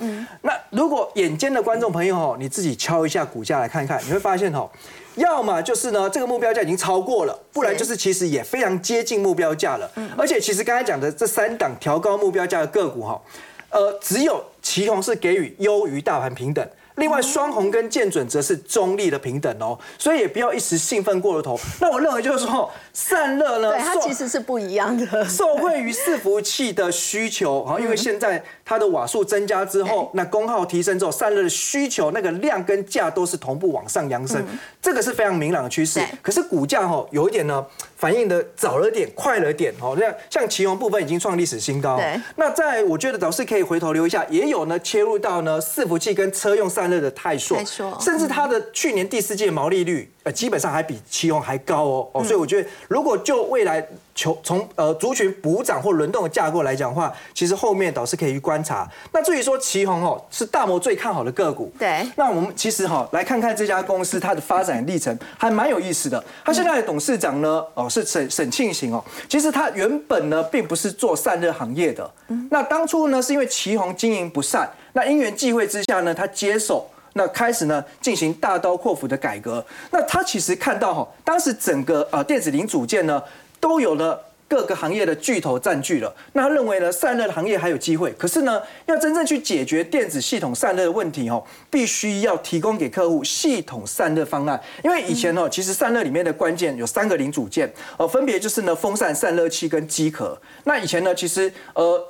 那如果眼尖的观众朋友哦，你自己敲一下股价来看看，你会发现哦。要么就是呢，这个目标价已经超过了，不然就是其实也非常接近目标价了。而且其实刚才讲的这三档调高目标价的个股哈，呃，只有旗宏是给予优于大盘平等，另外，双红跟剑准则是中立的平等哦，所以也不要一时兴奋过了头。那我认为就是说，散热呢，对它其实是不一样的，受惠于伺服器的需求啊，因为现在它的瓦数增加之后，那功耗提升之后，散热的需求那个量跟价都是同步往上扬升，这个是非常明朗的趋势。可是股价哈有一点呢，反应的早了点，快了点哦。那像奇宏部分已经创历史新高，那在我觉得倒是可以回头留一下，也有呢切入到呢伺服器跟车用散热的泰硕，甚至它的去年第四季毛利率。呃，基本上还比旗宏还高哦，哦，所以我觉得如果就未来求从呃族群补涨或轮动的架构来讲的话，其实后面倒是可以去观察。那至于说旗宏哦，是大摩最看好的个股，对。那我们其实哈来看看这家公司它的发展历程，还蛮有意思的。它现在的董事长呢，哦是沈沈庆行哦，其实他原本呢并不是做散热行业的，那当初呢是因为旗宏经营不善，那因缘际会之下呢，他接手。那开始呢，进行大刀阔斧的改革。那他其实看到哈，当时整个呃电子零组件呢，都有了各个行业的巨头占据了。那他认为呢，散热的行业还有机会。可是呢，要真正去解决电子系统散热的问题哦，必须要提供给客户系统散热方案。因为以前呢，其实散热里面的关键有三个零组件，呃，分别就是呢，风扇、散热器跟机壳。那以前呢，其实呃。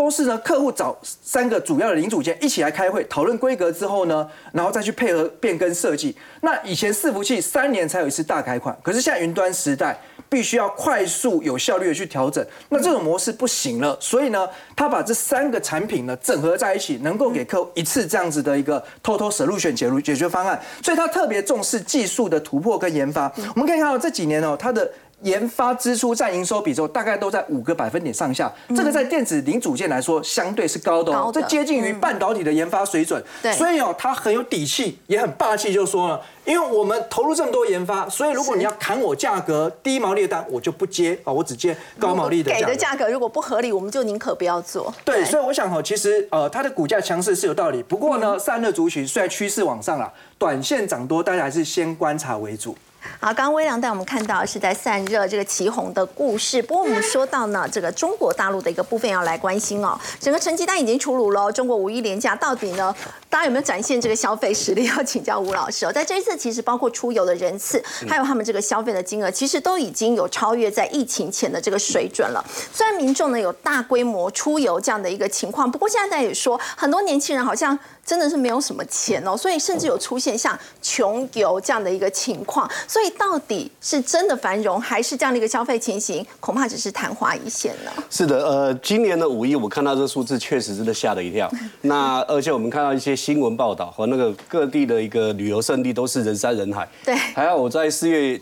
都是呢，客户找三个主要的零组件一起来开会讨论规格之后呢，然后再去配合变更设计。那以前伺服器三年才有一次大改款，可是现在云端时代必须要快速有效率的去调整，那这种模式不行了。所以呢，他把这三个产品呢整合在一起，能够给客户一次这样子的一个偷偷舍入选解解决方案。所以他特别重视技术的突破跟研发。我们可以看到这几年哦，他的。研发支出占营收比重大概都在五个百分点上下，这个在电子零组件来说相对是高的哦，这接近于半导体的研发水准。对，所以哦，他很有底气，也很霸气，就说了，因为我们投入这么多研发，所以如果你要砍我价格低毛利的单，我就不接啊，我只接高毛利的。给的价格如果不合理，我们就宁可不要做。对，所以我想哦，其实呃，它的股价强势是有道理，不过呢，散热族群虽然趋势往上了，短线涨多，大家还是先观察为主。好，刚刚微凉带我们看到是在散热这个祁红的故事。不过我们说到呢，这个中国大陆的一个部分要来关心哦。整个成绩单已经出炉了，中国五一连假到底呢，大家有没有展现这个消费实力？要请教吴老师哦。在这一次，其实包括出游的人次，还有他们这个消费的金额，其实都已经有超越在疫情前的这个水准了。虽然民众呢有大规模出游这样的一个情况，不过现在也说，很多年轻人好像。真的是没有什么钱哦，所以甚至有出现像穷游这样的一个情况。所以到底是真的繁荣，还是这样的一个消费情形，恐怕只是昙花一现呢？是的，呃，今年的五一，我看到这数字确实真的吓了一跳。那而且我们看到一些新闻报道和那个各地的一个旅游胜地都是人山人海。对，还好我在四月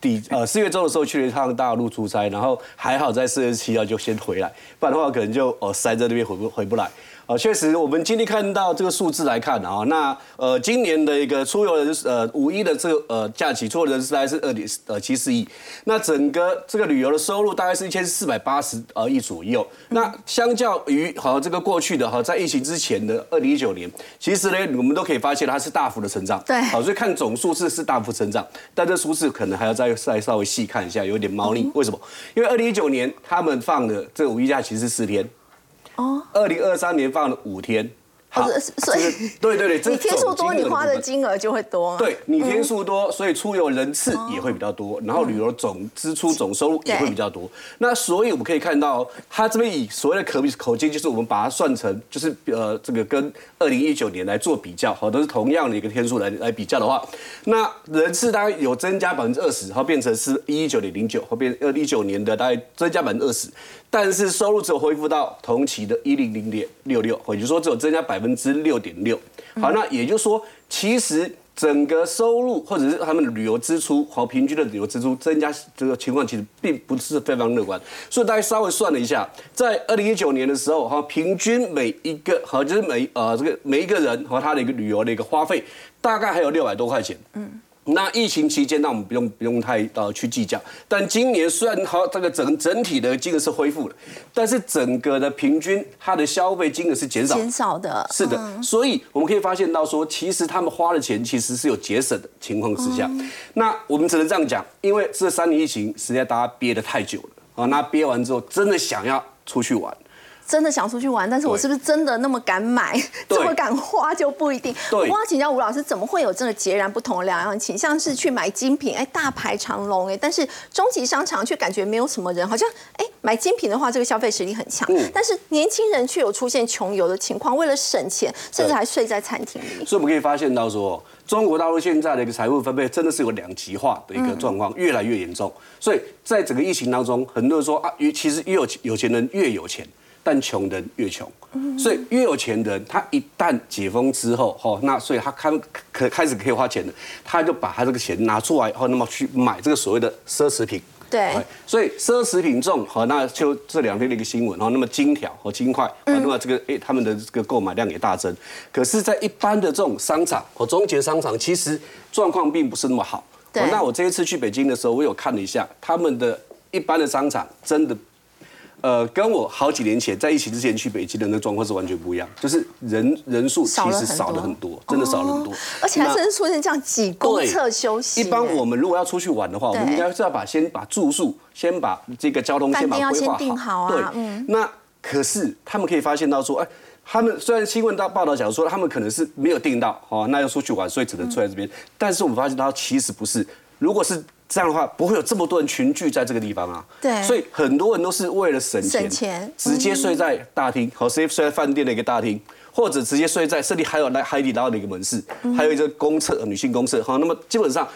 底呃四月中的时候去了一趟大陆出差，然后还好在四月七号就先回来，不然的话可能就哦塞在那边回不回不来。哦，确实，我们今天看到这个数字来看啊，那呃，今年的一个出游人呃五一的这个呃假期出游人次大概是二点呃七四亿，那整个这个旅游的收入大概是一千四百八十呃亿左右。那相较于好这个过去的哈，在疫情之前的二零一九年，其实呢，我们都可以发现它是大幅的成长。对，好，所以看总数字是大幅成长，但这数字可能还要再再稍微细看一下，有点猫腻。为什么？因为二零一九年他们放的这个五一假期是四天。哦，二零二三年放了五天。好，所以对对对，你天数多，你花的金额就会多。对你天数多，所以出游人次也会比较多，然后旅游总支出总收入也会比较多。那所以我们可以看到，它这边以所谓的可比口径，就是我们把它算成，就是呃这个跟二零一九年来做比较，好，都是同样的一个天数来来比较的话，那人次大概有增加百分之二十，然后变成是一九点零九，后变二一九年的大概增加百分之二十，但是收入只有恢复到同期的一零零点六六，也就是说只有增加百。分之六点六，好，那也就是说，其实整个收入或者是他们的旅游支出和平均的旅游支出增加这个情况，其实并不是非常乐观。所以大家稍微算了一下，在二零一九年的时候，哈，平均每一个和就是每呃这个每一个人和他的一个旅游的一个花费，大概还有六百多块钱。嗯。那疫情期间，那我们不用不用太呃去计较。但今年虽然它这个整整体的金额是恢复了，但是整个的平均它的消费金额是减少减少的。是的，所以我们可以发现到说，其实他们花的钱其实是有节省的情况之下。那我们只能这样讲，因为这三年疫情实在大家憋得太久了啊，那憋完之后真的想要出去玩。真的想出去玩，但是我是不是真的那么敢买，这么敢花就不一定。我要请教吴老师，怎么会有这个截然不同的两样情？像？是去买精品，哎，大排长龙，哎，但是中级商场却感觉没有什么人，好像哎，买精品的话，这个消费实力很强，但是年轻人却有出现穷游的情况，为了省钱，甚至还睡在餐厅里。所以我们可以发现到说。中国大陆现在的一个财富分配真的是有两极化的一个状况，越来越严重。所以在整个疫情当中，很多人说啊，越其实越有有钱人越有钱，但穷人越穷。所以越有钱人，他一旦解封之后，哈，那所以他开可开始可以花钱了，他就把他这个钱拿出来，后那么去买这个所谓的奢侈品。对，所以奢侈品重好，那就这两天的一个新闻哦，那么金条和金块，那么这个诶，他们的这个购买量也大增。可是，在一般的这种商场和中级商场，其实状况并不是那么好。对，那我这一次去北京的时候，我有看了一下他们的一般的商场，真的。呃，跟我好几年前在疫情之前去北京的那状况是完全不一样，就是人人数其实少了很多，真的少了很多，而且还甚至出现这样挤公厕休息。一般我们如果要出去玩的话，我们应该是要把先把住宿，先把这个交通先把规划好。对，嗯。那可是他们可以发现到说，哎，他们虽然新闻到报道讲说他们可能是没有订到，哦，那要出去玩，所以只能住在这边。但是我们发现到其实不是，如果是。这样的话不会有这么多人群聚在这个地方啊。对。所以很多人都是为了省钱，省钱，直接睡在大厅，和直接睡在饭店的一个大厅，或者直接睡在这里还有来海底捞的一个门市，还有一个公厕，女性公厕。好，那么基本上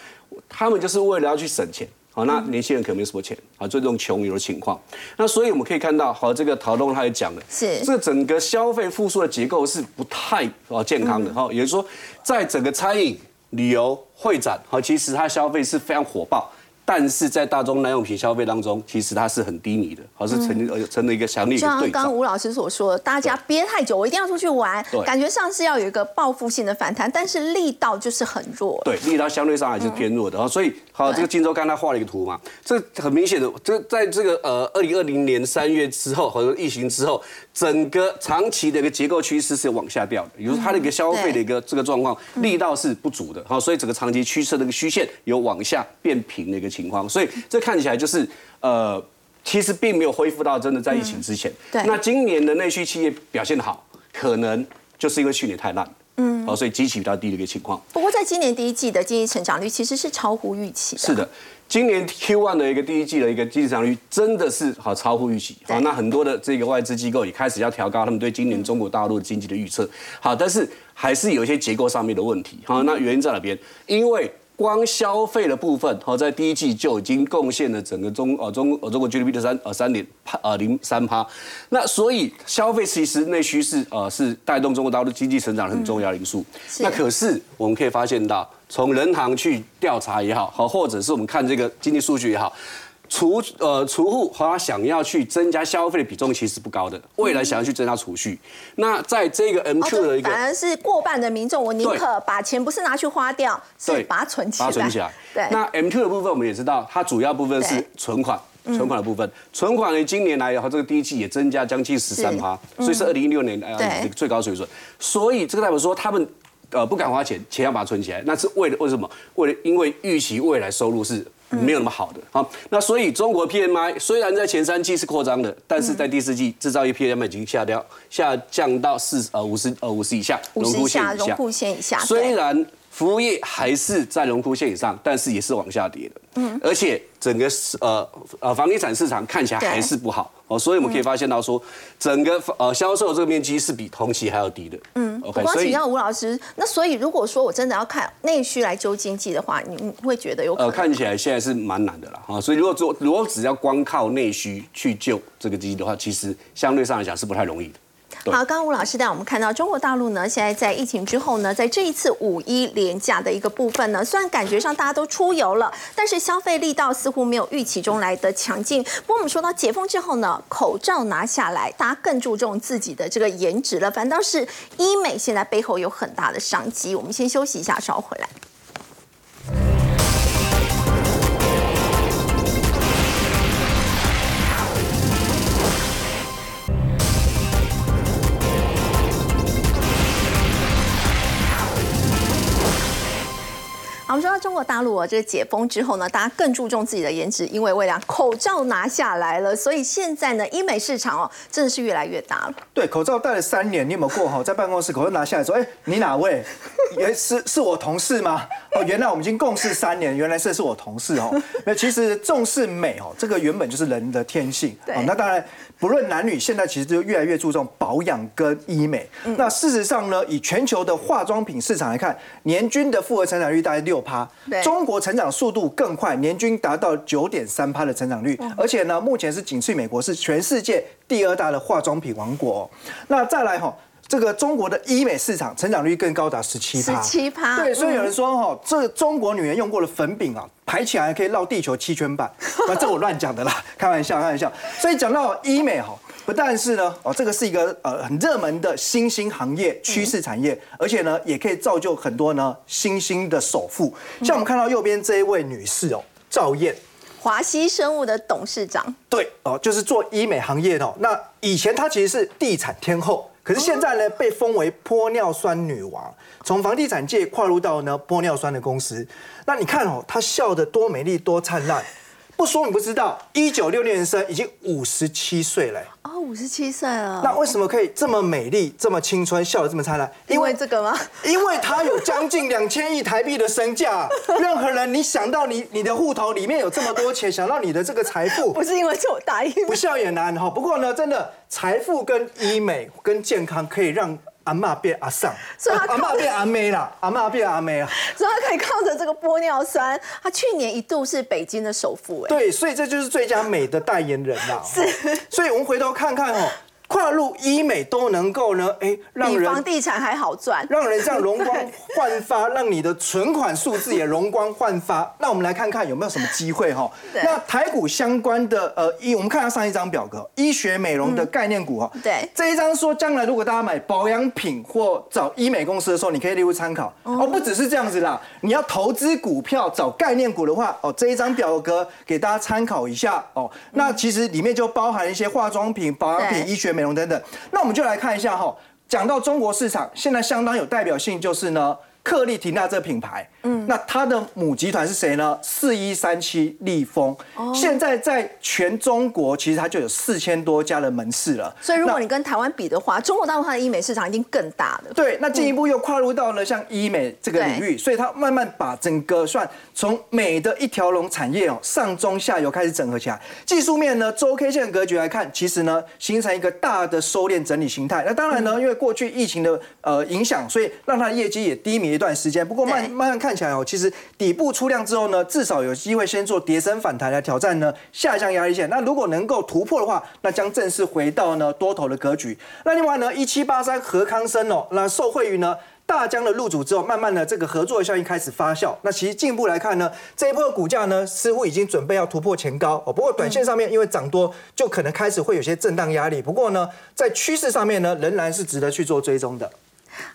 他们就是为了要去省钱。好，那年轻人可能没什么钱啊，就这种穷游的情况。那所以我们可以看到，好，这个陶东他也讲了，是这整个消费复苏的结构是不太啊健康的。哈，也就是说，在整个餐饮。旅游会展，好，其实它消费是非常火爆。但是在大宗耐用品消费当中，其实它是很低迷的，好是成呃成了一个强力的像刚刚吴老师所说的，大家憋太久，我一定要出去玩，感觉上是要有一个报复性的反弹，但是力道就是很弱。对，力道相对上还是偏弱的。啊所以好，这个金周刚他画了一个图嘛，这很明显的，这在这个呃二零二零年三月之后，或者疫情之后，整个长期的一个结构趋势是往下掉的，也就是它的一个消费的一个这个状况力道是不足的。好，所以整个长期趋势的一个虚线有往下变平的一个。情况，所以这看起来就是呃，其实并没有恢复到真的在疫情之前。对，那今年的内需企业表现好，可能就是因为去年太烂，嗯，好，所以基期比较低的一个情况。不过在今年第一季的经济成长率其实是超乎预期的。是的，今年 Q1 的一个第一季的一个经济成长率真的是好超乎预期。好，那很多的这个外资机构也开始要调高他们对今年中国大陆经济的预测。好，但是还是有一些结构上面的问题。好，那原因在哪边？因为光消费的部分，好，在第一季就已经贡献了整个中呃中呃中国 GDP 的三呃三点呃零三趴，那所以消费其实内需是呃是带动中国大陆经济成长很重要的因素。那可是我们可以发现到，从人行去调查也好，好或者是我们看这个经济数据也好。储呃储户和他想要去增加消费的比重其实不高的，未来想要去增加储蓄，那在这个 M Q 的一个反而是过半的民众，我宁可把钱不是拿去花掉，是把它存起来。把它存起来。对。那 M Q 的部分我们也知道，它主要部分是存款，存款的部分，存款呢今年来后这个第一季也增加将近十三趴，所以是二零一六年来最高水准。所以这个代表说他们呃不敢花钱，钱要把它存起来，那是为了为什么？为了因为预期未来收入是。没有那么好的，好，那所以中国 PMI 虽然在前三季是扩张的，但是在第四季制造业 PMI 已经下掉，下降到四呃五十呃五十以下，五十以下，荣枯线以下。虽然服务业还是在荣枯线以上，但是也是往下跌的。嗯，而且整个呃呃房地产市场看起来还是不好哦，所以我们可以发现到说，整个呃销售这个面积是比同期还要低的。嗯，OK。我请教吴老师，那所以如果说我真的要看内需来救经济的话，你会觉得有呃看起来现在是蛮难的啦。啊，所以如果做如果只要光靠内需去救这个经济的话，其实相对上来讲是不太容易的。好，刚刚吴老师带我们看到中国大陆呢，现在在疫情之后呢，在这一次五一连假的一个部分呢，虽然感觉上大家都出游了，但是消费力道似乎没有预期中来的强劲。不过我们说到解封之后呢，口罩拿下来，大家更注重自己的这个颜值了，反倒是医美现在背后有很大的商机。我们先休息一下，稍后回来。中国大陆啊，这个解封之后呢，大家更注重自己的颜值，因为为了口罩拿下来了，所以现在呢，医美市场哦，真的是越来越大了。对，口罩戴了三年，你有没有过哈？在办公室口罩拿下来说，哎，你哪位？也是是我同事吗？哦，原来我们已经共事三年，原来这是我同事哦。那其实重视美哦，这个原本就是人的天性。对。那当然，不论男女，现在其实就越来越注重保养跟医美。那事实上呢，以全球的化妆品市场来看，年均的复合成长率大概六趴。对。中国成长速度更快，年均达到九点三趴的成长率，而且呢，目前是仅次于美国，是全世界第二大的化妆品王国。那再来哈。这个中国的医美市场成长率更高达十七趴，十七趴。对，所以有人说哈，这中国女人用过的粉饼啊，排起来可以绕地球七圈半。那这我乱讲的啦，开玩笑，开玩笑。所以讲到医美哈，不但是呢，哦，这个是一个呃很热门的新兴行业、趋势产业，而且呢，也可以造就很多呢新兴的首富。像我们看到右边这一位女士哦，赵燕，华西生物的董事长。对，哦，就是做医美行业的。那以前她其实是地产天后。可是现在呢，被封为玻尿酸女王，从房地产界跨入到呢玻尿酸的公司。那你看哦，她笑得多美丽，多灿烂。不说你不知道，一九六六年生，已经五十七岁了。哦，五十七岁了。那为什么可以这么美丽、这么青春、笑得这么灿烂？因为这个吗？因为他有将近两千亿台币的身价。任何人，你想到你你的户头里面有这么多钱，想到你的这个财富，不是因为做大医，不笑也难哈。不过呢，真的财富跟医美跟健康可以让。阿妈变阿上，所以，阿妈变阿妹啦，阿妈变阿妹啊，所以他可以靠着这个玻尿酸，他去年一度是北京的首富哎，对，所以这就是最佳美的代言人啦，是，所以我们回头看看哦。跨入医美都能够呢，哎，让人房地产还好赚，让人这样容光 焕发，让你的存款数字也容光焕发。那我们来看看有没有什么机会哈？那台股相关的呃，医，我们看下上一张表格，医学美容的概念股哈。对，这一张说将来如果大家买保养品或找医美公司的时候，你可以列入参考。哦，不只是这样子啦，你要投资股票找概念股的话，哦，这一张表格给大家参考一下哦。那其实里面就包含一些化妆品、保养品、医学美容。等等，那我们就来看一下哈。讲到中国市场，现在相当有代表性，就是呢。克丽缇娜这个品牌，嗯，那它的母集团是谁呢？四一三七立丰，哦现在在全中国其实它就有四千多家的门市了。所以如果你跟台湾比的话，中国大陆它的医美市场已经更大了。对，那进一步又跨入到了像医美这个领域，所以它慢慢把整个算从美的一条龙产业哦，上中下游开始整合起来。技术面呢，周 K 线格局来看，其实呢形成一个大的收敛整理形态。那当然呢，因为过去疫情的呃影响，所以让它的业绩也低迷。一段时间，不过慢慢慢看起来哦，其实底部出量之后呢，至少有机会先做叠升反弹来挑战呢下降压力线。那如果能够突破的话，那将正式回到呢多头的格局。那另外呢，一七八三和康生哦，那受惠于呢大疆的入主之后，慢慢的这个合作的效应开始发酵。那其实进一步来看呢，这一波股价呢似乎已经准备要突破前高哦。不过短线上面因为涨多，就可能开始会有些震荡压力。不过呢，在趋势上面呢，仍然是值得去做追踪的。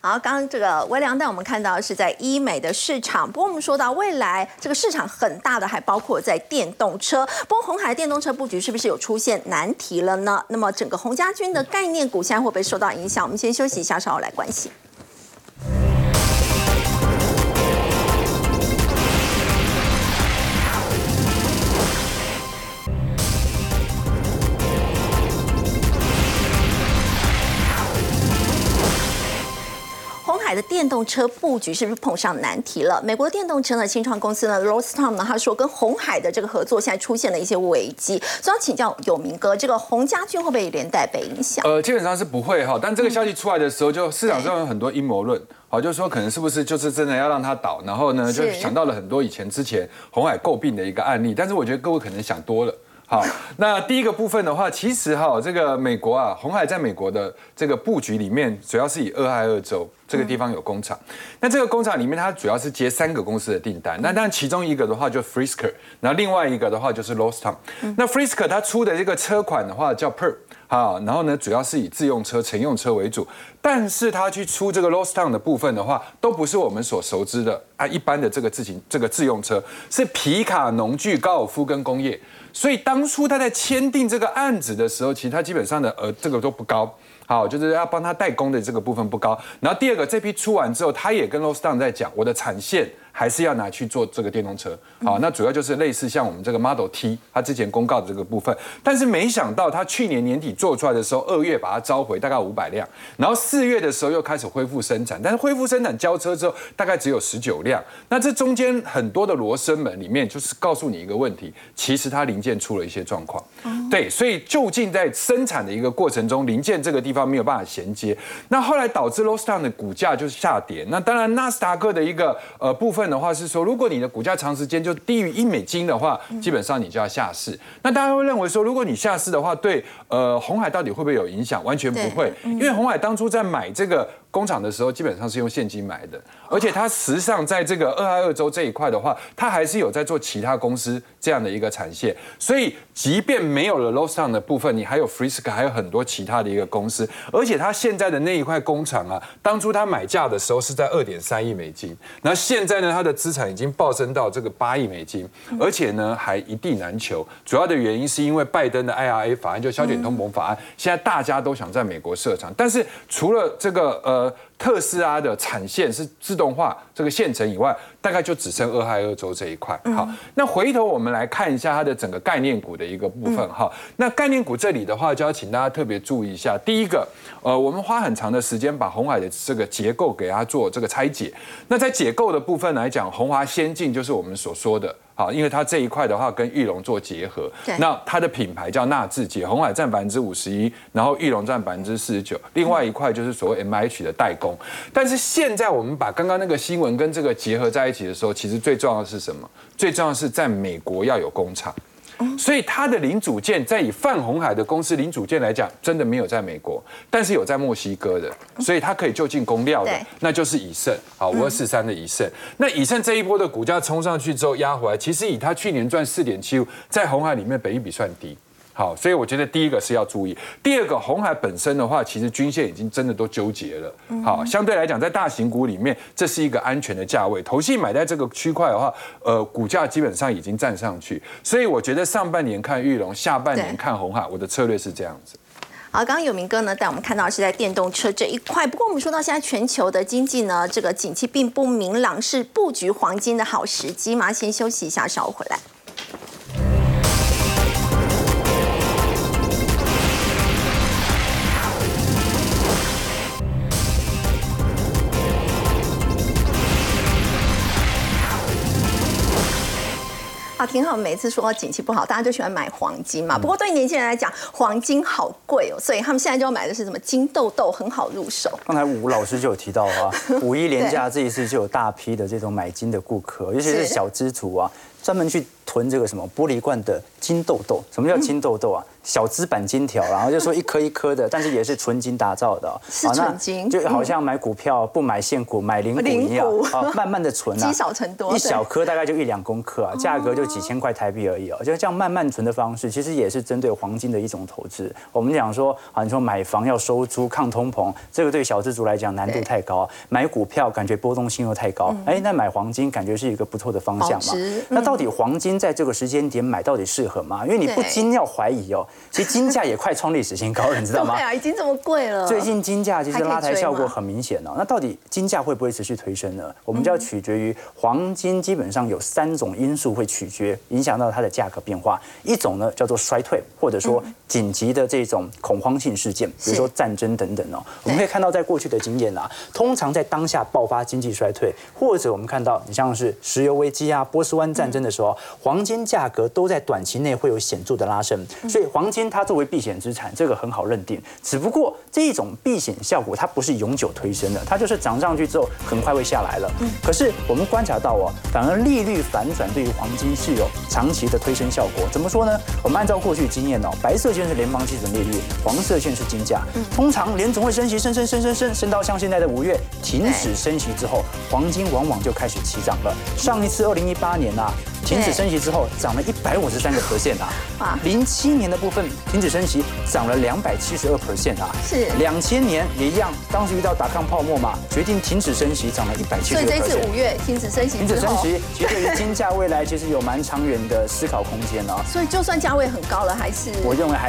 好，刚刚这个微凉带我们看到是在医美的市场，不过我们说到未来这个市场很大的，还包括在电动车。不过红海电动车布局是不是有出现难题了呢？那么整个洪家军的概念股现在会不会受到影响？我们先休息一下，稍后来关心。电动车布局是不是碰上难题了？美国电动车的新创公司呢 r o s t o m 呢，他说跟红海的这个合作现在出现了一些危机，所以要请教有明哥，这个洪家军会不会连带被影响？呃，基本上是不会哈，但这个消息出来的时候，就市场上有很多阴谋论，好，就是说可能是不是就是真的要让它倒，然后呢就想到了很多以前之前红海诟病的一个案例，但是我觉得各位可能想多了。好，那第一个部分的话，其实哈，这个美国啊，红海在美国的这个布局里面，主要是以俄亥俄州这个地方有工厂。那这个工厂里面，它主要是接三个公司的订单。那但其中一个的话就 Frisker，然后另外一个的话就是 l o s t o n 那 Frisker 它出的这个车款的话叫 Per，好，然后呢，主要是以自用车、乘用车为主。但是它去出这个 Lost Town 的部分的话，都不是我们所熟知的啊，一般的这个自行这个自用车，是皮卡、农具、高尔夫跟工业。所以当初他在签订这个案子的时候，其实他基本上的呃这个都不高，好，就是要帮他代工的这个部分不高。然后第二个这批出完之后，他也跟 l o s t o n 在讲，我的产线。还是要拿去做这个电动车。好，那主要就是类似像我们这个 Model T，它之前公告的这个部分，但是没想到它去年年底做出来的时候，二月把它召回大概五百辆，然后四月的时候又开始恢复生产，但是恢复生产交车之后，大概只有十九辆。那这中间很多的罗生门里面，就是告诉你一个问题，其实它零件出了一些状况。对，所以就近在生产的一个过程中，零件这个地方没有办法衔接，那后来导致 l o s t o n 的股价就是下跌。那当然，纳斯达克的一个呃部分的话是说，如果你的股价长时间就低于一美金的话，基本上你就要下市。那大家会认为说，如果你下市的话，对呃红海到底会不会有影响？完全不会，因为红海当初在买这个。工厂的时候基本上是用现金买的，而且它实际上在这个二亥二州这一块的话，它还是有在做其他公司这样的一个产线，所以即便没有了 l o s t o n 的部分，你还有 Frisk，还有很多其他的一个公司，而且它现在的那一块工厂啊，当初它买价的时候是在二点三亿美金，那现在呢，它的资产已经暴增到这个八亿美金，而且呢还一地难求，主要的原因是因为拜登的 IRA 法案，就削减通膨法案，现在大家都想在美国设厂，但是除了这个呃。呃，特斯拉的产线是自动化这个线程以外，大概就只剩俄亥俄州这一块。好，那回头我们来看一下它的整个概念股的一个部分。哈，那概念股这里的话，就要请大家特别注意一下。第一个，呃，我们花很长的时间把红海的这个结构给它做这个拆解。那在解构的部分来讲，红华先进就是我们所说的。好，因为它这一块的话跟玉龙做结合，那它的品牌叫纳智捷，红海占百分之五十一，然后玉龙占百分之四十九，另外一块就是所谓 M H 的代工。但是现在我们把刚刚那个新闻跟这个结合在一起的时候，其实最重要的是什么？最重要是在美国要有工厂。所以它的零组件，在以泛红海的公司零组件来讲，真的没有在美国，但是有在墨西哥的，所以它可以就近供料的，那就是以盛，好，五二四三的以盛。那以盛这一波的股价冲上去之后压回来，其实以它去年赚四点七五，在红海里面本益比算低。好，所以我觉得第一个是要注意，第二个红海本身的话，其实均线已经真的都纠结了。好，相对来讲，在大型股里面，这是一个安全的价位。投信买在这个区块的话，呃，股价基本上已经站上去，所以我觉得上半年看玉龙，下半年看红海，我的策略是这样子。好，刚刚有明哥呢带我们看到是在电动车这一块，不过我们说到现在全球的经济呢，这个景气并不明朗，是布局黄金的好时机吗？先休息一下，稍后回来。啊，挺好。每次说景气不好，大家就喜欢买黄金嘛。不过对年轻人来讲，黄金好贵哦，所以他们现在就要买的是什么金豆豆，很好入手。刚才吴老师就有提到啊，五一连假这一次就有大批的这种买金的顾客，尤其是小资族啊，专门去囤这个什么玻璃罐的金豆豆。什么叫金豆豆啊？小资版金条，然后就说一颗一颗的，但是也是纯金打造的，是纯金，就好像买股票不买现股，买零股一样，啊，慢慢的存啊，积少成多，一小颗大概就一两公克啊，价格就几千块台币而已哦，就这样慢慢存的方式，其实也是针对黄金的一种投资。我们讲说啊，你说买房要收租抗通膨，这个对小资族来讲难度太高，买股票感觉波动性又太高，哎，那买黄金感觉是一个不错的方向嘛。那到底黄金在这个时间点买到底适合吗？因为你不禁要怀疑哦，其实金价。也快创历史新高了，你知道吗？对啊，已经这么贵了。最近金价其实拉抬效果很明显哦。那到底金价会不会持续推升呢？我们就要取决于黄金，基本上有三种因素会取决影响到它的价格变化。一种呢叫做衰退，或者说紧急的这种恐慌性事件，比如说战争等等哦。我们可以看到，在过去的经验啊，通常在当下爆发经济衰退，或者我们看到你像是石油危机啊、波斯湾战争的时候，黄金价格都在短期内会有显著的拉升。所以黄金它作为避避险资产这个很好认定，只不过这一种避险效果它不是永久推升的，它就是涨上去之后很快会下来了。嗯，可是我们观察到哦，反而利率反转对于黄金是有长期的推升效果。怎么说呢？我们按照过去经验哦，白色线是联邦基准利率，黄色线是金价。通常联总会升息升升升升升升到像现在的五月停止升息之后，黄金往往就开始起涨了。上一次二零一八年呐。停止升息之后，涨了一百五十三个 percent 啊！零七年的部分停止升息，涨了两百七十二 percent 啊！是两千年也一样，当时遇到打抗泡沫嘛，决定停止升息，涨了一百七十二 percent。所以这次五月停止升息，停止升息，其实对于金价未来其实有蛮长远的思考空间啊。所以就算价位很高了，还是我认为还。